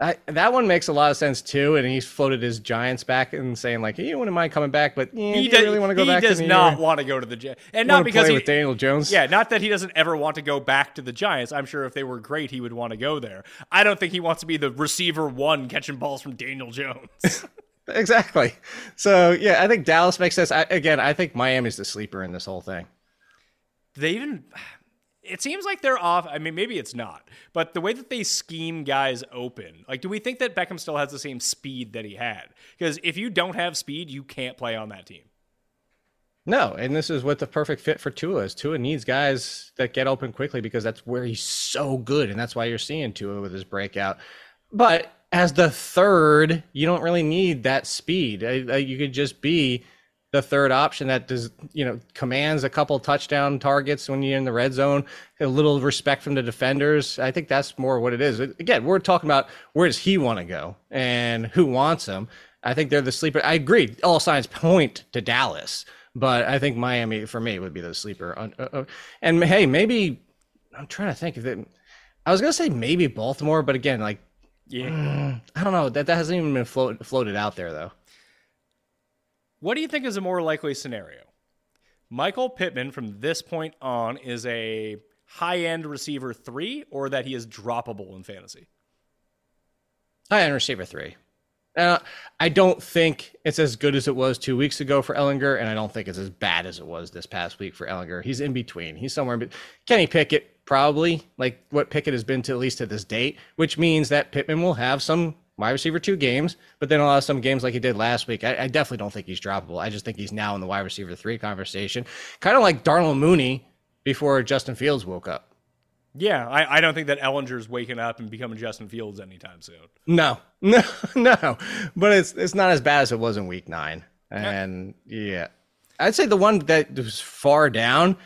I, that one makes a lot of sense too, and he's floated his Giants back and saying like, "He wouldn't mind coming back," but yeah, He does, really want to go back. he does not want to go to the Giants, and not because play he, with Daniel Jones. Yeah, not that he doesn't ever want to go back to the Giants. I'm sure if they were great, he would want to go there. I don't think he wants to be the receiver one catching balls from Daniel Jones. exactly. So yeah, I think Dallas makes sense. I, again, I think Miami's the sleeper in this whole thing. They even it seems like they're off i mean maybe it's not but the way that they scheme guys open like do we think that beckham still has the same speed that he had because if you don't have speed you can't play on that team No, and this is what the perfect fit for Tua is. Tua needs guys that get open quickly because that's where he's so good, and that's why you're seeing Tua with his breakout. But as the third, you don't really need that speed. You could just be the third option that does, you know, commands a couple touchdown targets when you're in the red zone, a little respect from the defenders. I think that's more what it is. Again, we're talking about where does he want to go and who wants him. I think they're the sleeper. I agree. All signs point to Dallas, but I think Miami for me would be the sleeper. Uh, uh, And hey, maybe I'm trying to think if it. I was gonna say maybe Baltimore, but again, like yeah I don't know that that hasn't even been float, floated out there though. What do you think is a more likely scenario michael pittman from this point on is a high-end receiver three or that he is droppable in fantasy High end receiver three. Uh, I don't think it's as good as it was two weeks ago for Ehlinger, and I don't think it's as bad as it was this past week for Ehlinger. He's in between. He's somewhere between. Kenny Pickett, probably like what Pickett has been to at least to this date, which means that Pittman will have some wide receiver two games, but then a lot of some games like he did last week. I, I definitely don't think he's droppable. I just think he's now in the wide receiver three conversation, kind of like Darnell Mooney before Justin Fields woke up. yeah I, I don't think that ehlinger's waking up and becoming justin fields anytime soon No, no, no. But it's it's not as bad as it was in week nine. And yeah, I'd say the one that was far down,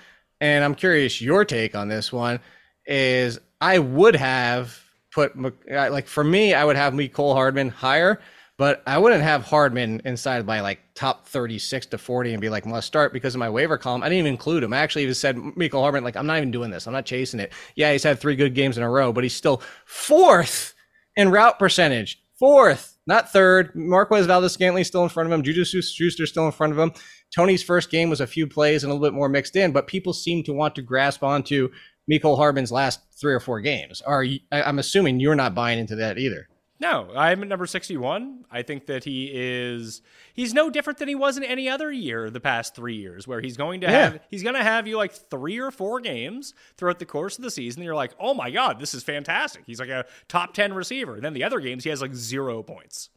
and I'm curious your take on this one is I would have put like for me I would have Cole Hardman higher, but I wouldn't have Hardman inside my like top 36 to 40 and be like must start because of my waiver column. I didn't even include him. I actually even said Cole Hardman like I'm not even doing this. I'm not chasing it. Yeah, he's had three good games in a row, but he's still fourth in route percentage. Fourth, not third. Marquez Valdes Scantling still in front of him. Juju Schuster still in front of him. Toney's first game was a few plays and a little bit more mixed in, but people seem to want to grasp onto Mecole Hardman's last three or four games. Are you, I- I'm assuming you're not buying into that either. No, I'm at number 61. I think that he is he's no different than he was in any other year the past 3 years where he's going to Yeah. have he's going to have you like 3 or 4 games throughout the course of the season. You're like, "Oh my god, this is fantastic." He's like a top 10 receiver. And then the other games he has like 0 points.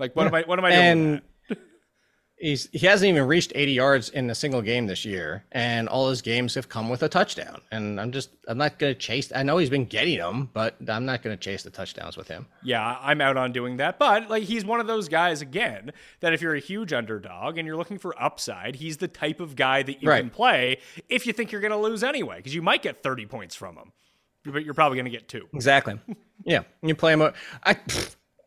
Like what am I what am I doing? with And? He's he hasn't even reached 80 yards in a single game this year, and all his games have come with a touchdown. And I'm just I'm not gonna chase. I know he's been getting them, but I'm not gonna chase the touchdowns with him. Yeah, I'm out on doing that. But like he's one of those guys again that if you're a huge underdog and you're looking for upside, he's the type of guy that you Right. can play if you think you're going to lose anyway because you might get 30 points from him. But you're probably going to get 2. Exactly. yeah, you play him. I.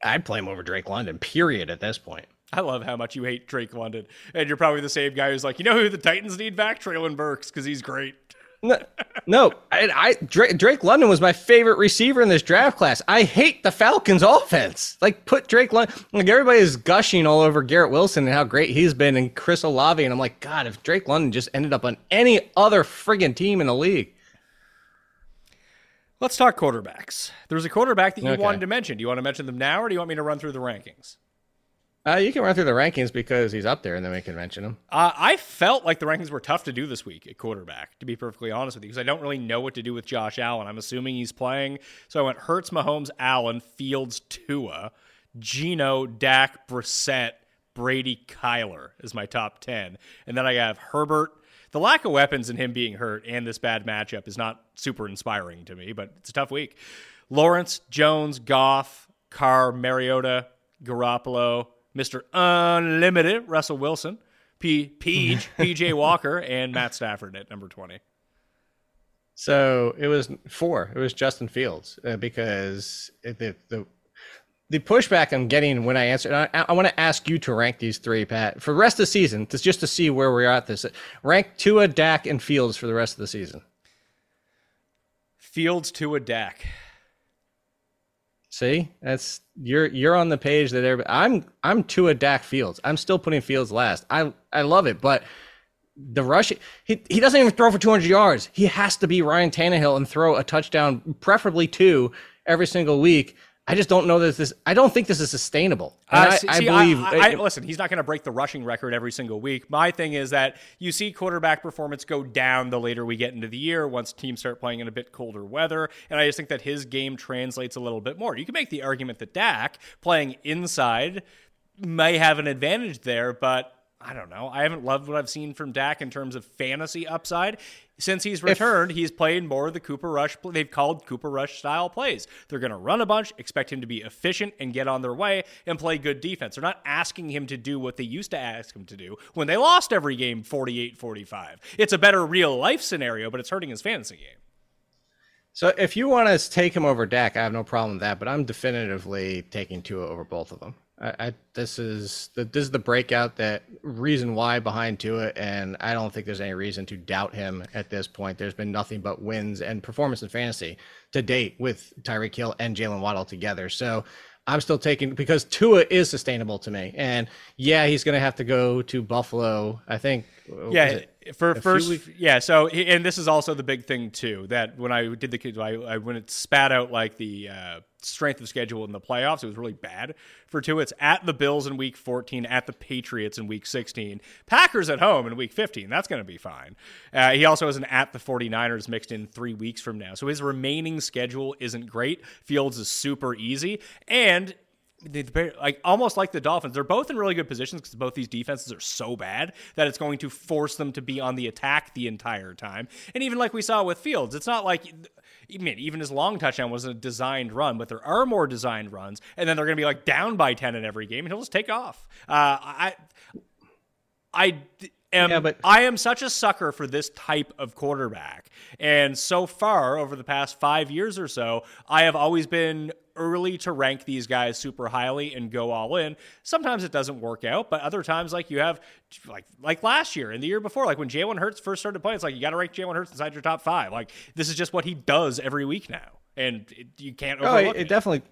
I'd play him over Drake London. Period. At this point. I love how much you hate Drake London. And you're probably the same guy who's like, "You know who the Titans need back? Treylon Burks cuz he's great." No, no I, I Drake, Drake London was my favorite receiver in this draft class. I hate the Falcons' offense. Like, put Drake London. Like everybody is gushing all over Garrett Wilson and how great he's been, and Chris Olave, and I'm like, God, if Drake London just ended up on any other friggin' team in the league. Let's talk quarterbacks. There's a quarterback that you Okay. wanted to mention. Do you want to mention them now or do you want me to run through the rankings? Uh, you can run through the rankings because he's up there, and then we can mention him. Uh, I felt like the rankings were tough to do this week at quarterback, to be perfectly honest with you, because I don't really know what to do with Josh Allen. I'm assuming he's playing. So I went Hurts, Mahomes, Allen, Fields, Tua, Geno, Dak, Brissett, Brady, Kyler is my top 10. And then I have Herbert. The lack of weapons and him being hurt and this bad matchup is not super inspiring to me, but it's a tough week. Lawrence, Jones, Goff, Carr, Mariota, Garoppolo, Mr. Unlimited, Russell Wilson, P. Peach, PJ Walker, and Matt Stafford at number 20. So it was four. It was Justin Fields uh, because it, the, the the pushback I'm getting when I answer, I, I want to ask you to rank these three, Pat, for the rest of the season, to, just to see where we're at. This rank Tua, Dak, and Fields for the rest of the season. Fields Tua Dak. See, that's you're you're on the page that everybody, I'm I'm Tua Dak Fields. I'm still putting Fields last. I I love it, but the rush he, he doesn't even throw for 200 yards. He has to be Ryan Tannehill and throw a touchdown, preferably two, every single week. I just don't know that this. I don't think this is sustainable. Uh, I, see, I, believe. I, I, listen, he's not going to break the rushing record every single week. My thing is that you see quarterback performance go down the later we get into the year once teams start playing in a bit colder weather, and I just think that his game translates a little bit more. You can make the argument that Dak playing inside may have an advantage there, but I don't know. I haven't loved what I've seen from Dak in terms of fantasy upside. Since he's returned, if, he's played more of the Cooper Rush. They've called Cooper Rush style plays. They're going to run a bunch, expect him to be efficient and get on their way and play good defense. They're not asking him to do what they used to ask him to do when they lost every game 48 45. It's a better real life scenario, but it's hurting his fantasy game. So if you want to take him over Dak, I have no problem with that, but I'm definitively taking Tua over both of them. I, I, this is the this is the breakout that reason why behind Tua, and I don't think there's any reason to doubt him at this point. There's been nothing but wins and performance in fantasy to date with Tyreek Hill and Jaylen Waddle together. So I'm still taking because Tua is sustainable to me, and yeah, he's going to have to go to Buffalo. I think. Yeah, for first, yeah. So, and this is also the big thing too. That when I did the, I, I when it spat out like the uh, strength of schedule in the playoffs, it was really bad for Tua. It's at the Bills in Week 14, at the Patriots in Week 16, Packers at home in Week 15. That's going to be fine. Uh, he also has an at the 49ers mixed in three weeks from now, so his remaining schedule isn't great. Fields is super easy, and like almost like the Dolphins, they're both in really good positions because both these defenses are so bad that it's going to force them to be on the attack the entire time. And even like we saw with Fields, it's not like even even his long touchdown was a designed run, but there are more designed runs, and then they're going to be like down by ten in every game, and he'll just take off. Uh, I I am yeah, but- I am such a sucker for this type of quarterback. And so far over the past 5 years or so, I have always been early to rank these guys super highly and go all in. Sometimes it doesn't work out, but other times like you have like like last year and the year before, like when Jalen Hurts first started playing, it's like you got to rank Jalen Hurts inside your top 5. Like this is just what he does every week now. And it, you can't oh, overlook oh, it, it. definitely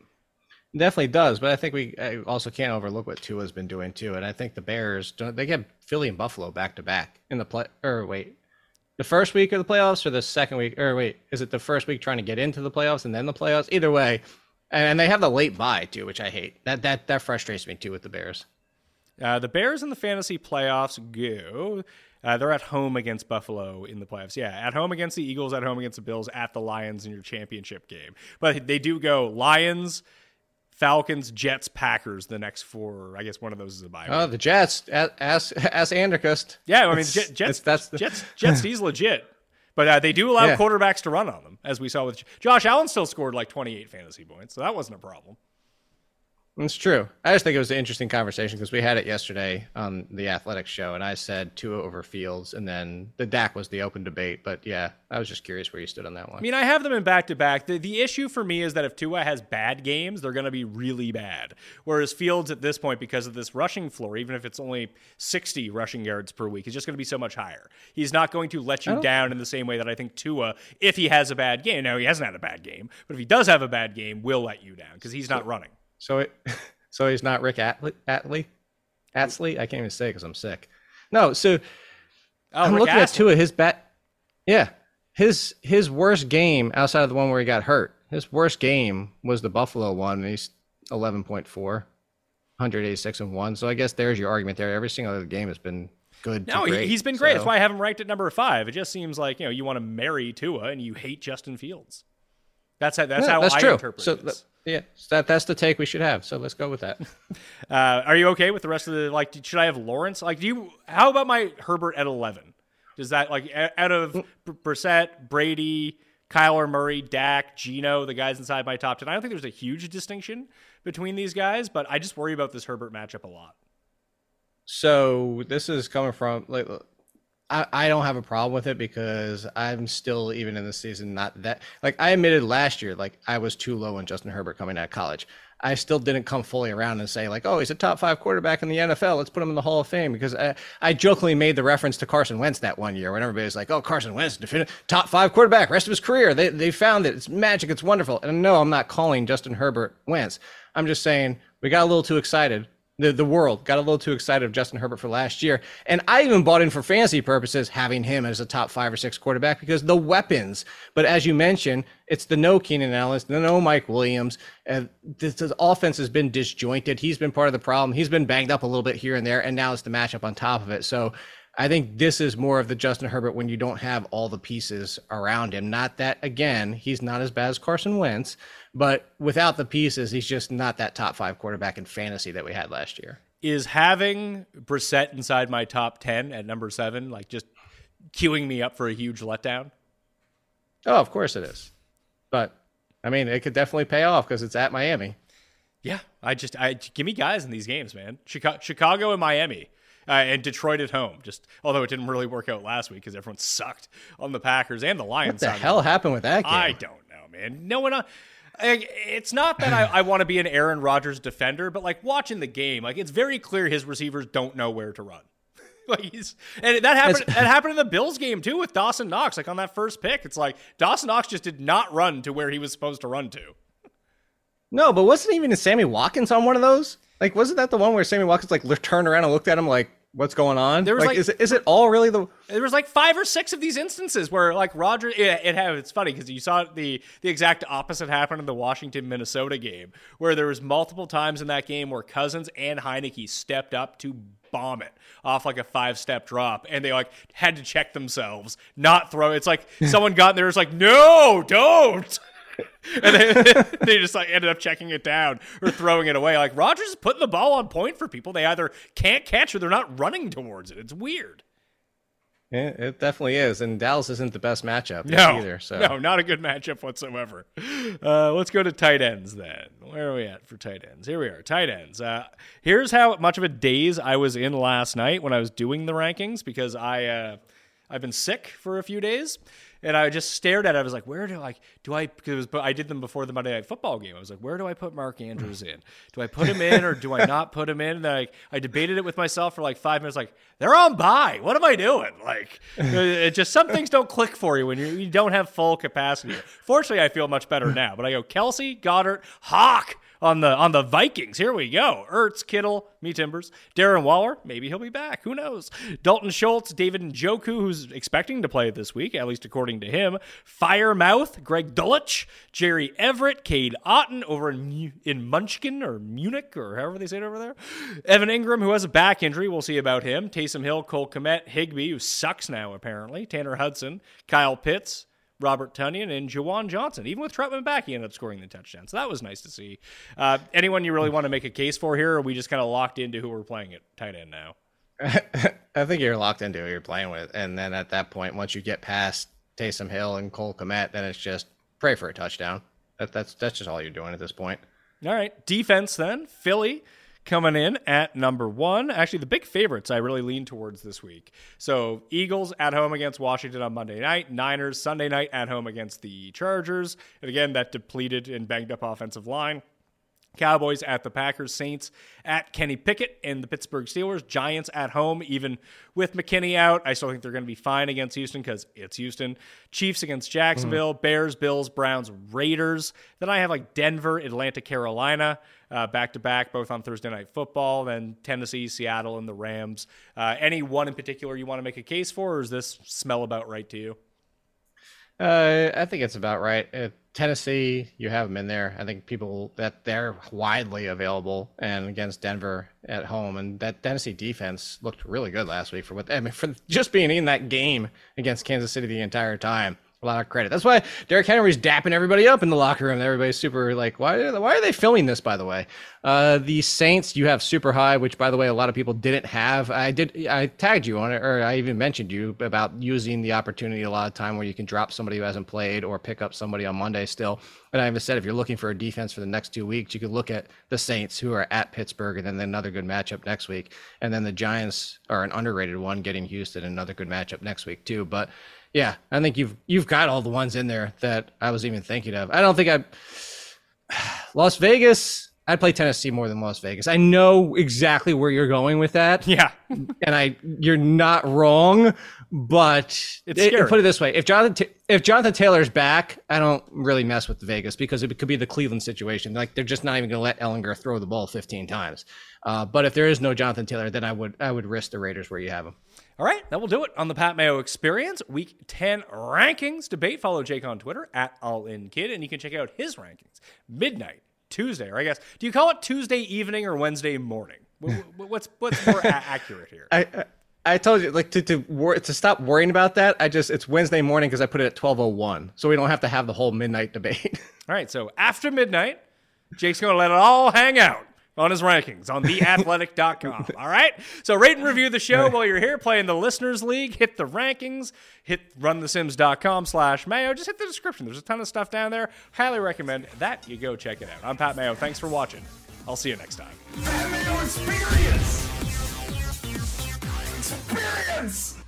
Definitely does, but I think we also can't overlook what Tua's been doing too. And I think the Bears don't. They get Philly and Buffalo back to back in the play. Or wait, the first week of the playoffs or the second week? Or wait, is it the first week trying to get into the playoffs and then the playoffs? Either way, and they have the late bye too, which I hate. That that that frustrates me too with the Bears. Uh, the Bears in the fantasy playoffs go. Uh, they're at home against Buffalo in the playoffs. Yeah, at home against the Eagles, at home against the Bills, at the Lions in your championship game. But they do go Lions, Falcons, Jets, Packers. The next four, I guess one of those is a bye. Oh, the Jets. Ask ask Andercust. Yeah, I mean Jets. Jets. That's the... Jets. Jets. He's legit. But uh, they do allow yeah. quarterbacks to run on them, as we saw with Josh Allen. Still scored like 28 fantasy points, so that wasn't a problem. It's true. I just think it was an interesting conversation because we had it yesterday on the athletics show, and I said Tua over Fields, and then the Dak was the open debate. But yeah, I was just curious where you stood on that one. I mean, I have them in back to back. The the issue for me is that if Tua has bad games, they're going to be really bad. Whereas Fields at this point, because of this rushing floor, even if it's only 60 rushing yards per week, is just going to be so much higher. He's not going to let you oh. down in the same way that I think Tua, if he has a bad game. Now he hasn't had a bad game, but if he does have a bad game, will let you down because he's not running. So it. So he's not Rick Atley. Atley, Atsley. I can't even say because I'm sick. No, so oh, I'm Rick looking Astley. at two of his bat. Yeah, his his worst game outside of the one where he got hurt. His worst game was the Buffalo one. And he's 11.4, 186 and one. So I guess there's your argument there. Every single other game has been good. No, he's been great. So. That's why I have him ranked at number five. It just seems like you know you want to marry Tua and you hate Justin Fields. That's how that's yeah, how that's I true. interpret so this. Yeah, so that that's the take we should have. So let's go with that. Uh, are you okay with the rest of the like? Should I have Lawrence? Like, do you? How about my Herbert at eleven? Does that like out of Brissett, Brady, Kyler Murray, Dak, Geno, the guys inside my top ten? I don't think there's a huge distinction between these guys, but I just worry about this Herbert matchup a lot. So this is coming from like I, I don't have a problem with it because I'm still even in the season not that like I admitted last year like I was too low on Justin Herbert coming out of college. I still didn't come fully around and say like, oh, he's a top five quarterback in the NFL. Let's put him in the Hall of Fame because I, I jokingly made the reference to Carson Wentz that one year when everybody was like, oh, Carson Wentz, top five quarterback, rest of his career. They they found it. It's magic. It's wonderful. And no, I'm not calling Justin Herbert Wentz. I'm just saying we got a little too excited the, the world got a little too excited of Justin Herbert for last year. And I even bought in for fantasy purposes having him as a top five or six quarterback because the weapons. But as you mentioned, it's the no Keenan Allen, the no Mike Williams. And this, this offense has been disjointed. He's been part of the problem. He's been banged up a little bit here and there. And now it's the matchup on top of it. So I think this is more of the Justin Herbert when you don't have all the pieces around him. Not that, again, he's not as bad as Carson Wentz, but without the pieces, he's just not that top five quarterback in fantasy that we had last year. Is having Brissett inside my top 10 at number seven, like just queuing me up for a huge letdown? Oh, of course it is. But I mean, it could definitely pay off because it's at Miami. Yeah, I just I give me guys in these games, man. Chicago, Chicago and Miami uh, and Detroit at home. Just although it didn't really work out last week because everyone sucked on the Packers and the Lions. What the hell happened with that game? I don't know, man. No one. Uh, it's not that I, I want to be an Aaron Rodgers defender, but like watching the game, like it's very clear his receivers don't know where to run. like he's and that happened. that happened in the Bills game too with Dawson Knox. Like on that first pick, it's like Dawson Knox just did not run to where he was supposed to run to. No, but wasn't even Sammy Watkins on one of those? Like, wasn't that the one where Sammy Watkins like turned around and looked at him like, "What's going on?" There was like, like is, it, is it all really the? There was like five or six of these instances where like Roger. It, it had. It's funny because you saw the the exact opposite happen in the Washington Minnesota game, where there was multiple times in that game where Cousins and Heinicke stepped up to bomb it off like a five step drop and they like had to check themselves not throw it's like someone got in there it's like no don't and they, they just like ended up checking it down or throwing it away. Like Rodgers is putting the ball on point for people. They either can't catch or they're not running towards it. It's weird. Yeah, it definitely is, and Dallas isn't the best matchup no, either. So no, not a good matchup whatsoever. Uh, let's go to tight ends then. Where are we at for tight ends? Here we are, tight ends. Uh, here's how much of a daze I was in last night when I was doing the rankings because I uh, I've been sick for a few days and I just stared at it. I was like, where do I do I because I did them before the Monday Night Football game. I was like, where do I put Mark Andrews in? Do I put him in or do I not put him in? And I I debated it with myself for like five minutes. Like they're on bye. What am I doing? Like it just some things don't click for you when you, you don't have full capacity. Fortunately, I feel much better now. But I go Kelce, Goedert, Hawk on the on the Vikings. Here we go. Ertz, Kittle, me Timbers, Darren Waller. Maybe he'll be back. Who knows? Dalton Schultz, David Njoku, who's expecting to play this week, at least according to him. Freiermuth, Greg Dulcich, Jerry Everett, Cade Otton over in in Munchkin or Munich or however they say it over there. Evan Engram, who has a back injury, we'll see about him. Taysom Hill, Cole Kmet, Higbee, who sucks now apparently. Tanner Hudson, Kyle Pitts. Robert Tonyan and Juwan Johnson. Even with Trautman back, he ended up scoring the touchdown. So that was nice to see. Uh, anyone you really want to make a case for here, or we just kind of locked into who we're playing at tight end now? I think you're locked into who you're playing with. And then at that point, once you get past Taysom Hill and Cole Kmet, then it's just pray for a touchdown. That, that's that's just all you're doing at this point. All right. Defense then. Philly coming in at number one. Actually, the big favorites I really lean towards this week. So, Eagles at home against Washington on Monday night, Niners Sunday night at home against the Chargers. And again, that depleted and banged up offensive line. Cowboys at the Packers, Saints at Kenny Pickett and the Pittsburgh Steelers, Giants at home, even with McKinney out. I still think they're going to be fine against Houston because it's Houston. Chiefs against Jacksonville, mm-hmm. Bears, Bills, Browns, Raiders. Then I have like Denver, Atlanta, Carolina, back to back, both on Thursday Night Football. Then Tennessee, Seattle, and the Rams. Uh, any one in particular you want to make a case for, or does this smell about right to you? Uh, I think it's about right. Uh, Tennessee, you have them in there. I think people that they're widely available, and against Denver at home, and that Tennessee defense looked really good last week for what I mean for just being in that game against Kansas City the entire time a lot of credit. That's why Derrick Henry's dapping everybody up in the locker room. Everybody's super like, why? Why are they filming this? By the way, uh, the Saints you have super high, which by the way a lot of people didn't have. I did. I tagged you on it, or I even mentioned you about using the opportunity a lot of time where you can drop somebody who hasn't played or pick up somebody on Monday still. And I even said if you're looking for a defense for the next two weeks, you could look at the Saints who are at Pittsburgh, and then another good matchup next week, and then the Giants are an underrated one getting Houston, another good matchup next week too. But yeah, I think you've you've got all the ones in there that I was even thinking of. I don't think I Las Vegas I'd play Tennessee more than Las Vegas. I know exactly where you're going with that. Yeah. and I you're not wrong, but It's it- scary. put it this way: if Jonathan if Jonathan Taylor's back, I don't really mess with Vegas because it could be the Cleveland situation. Like they're just not even going to let Ehlinger throw the ball 15 times. Uh, but if there is no Jonathan Taylor, then I would I would risk the Raiders where you have them. All right, that will do it on the Pat Mayo Experience Week 10 rankings debate. Follow Jake on Twitter at All In Kid, and you can check out his rankings midnight Tuesday, or I guess, do you call it Tuesday evening or Wednesday morning? Wh- wh- What's what's more a- accurate here? I I- I told you like to to wor- to stop worrying about that. I just it's Wednesday morning because I put it at 12:01, so we don't have to have the whole midnight debate. All right, so after midnight, Jake's going to let it all hang out on his rankings on theathletic.com. All right? So rate and review the show while you're here playing the Listeners League. Hit the rankings, hit runthesims.com slash mayo. Just hit the description. There's a ton of stuff down there. Highly recommend that you go check it out. I'm Pat Mayo. Thanks for watching. I'll see you next time. Mayo Experience. Experience.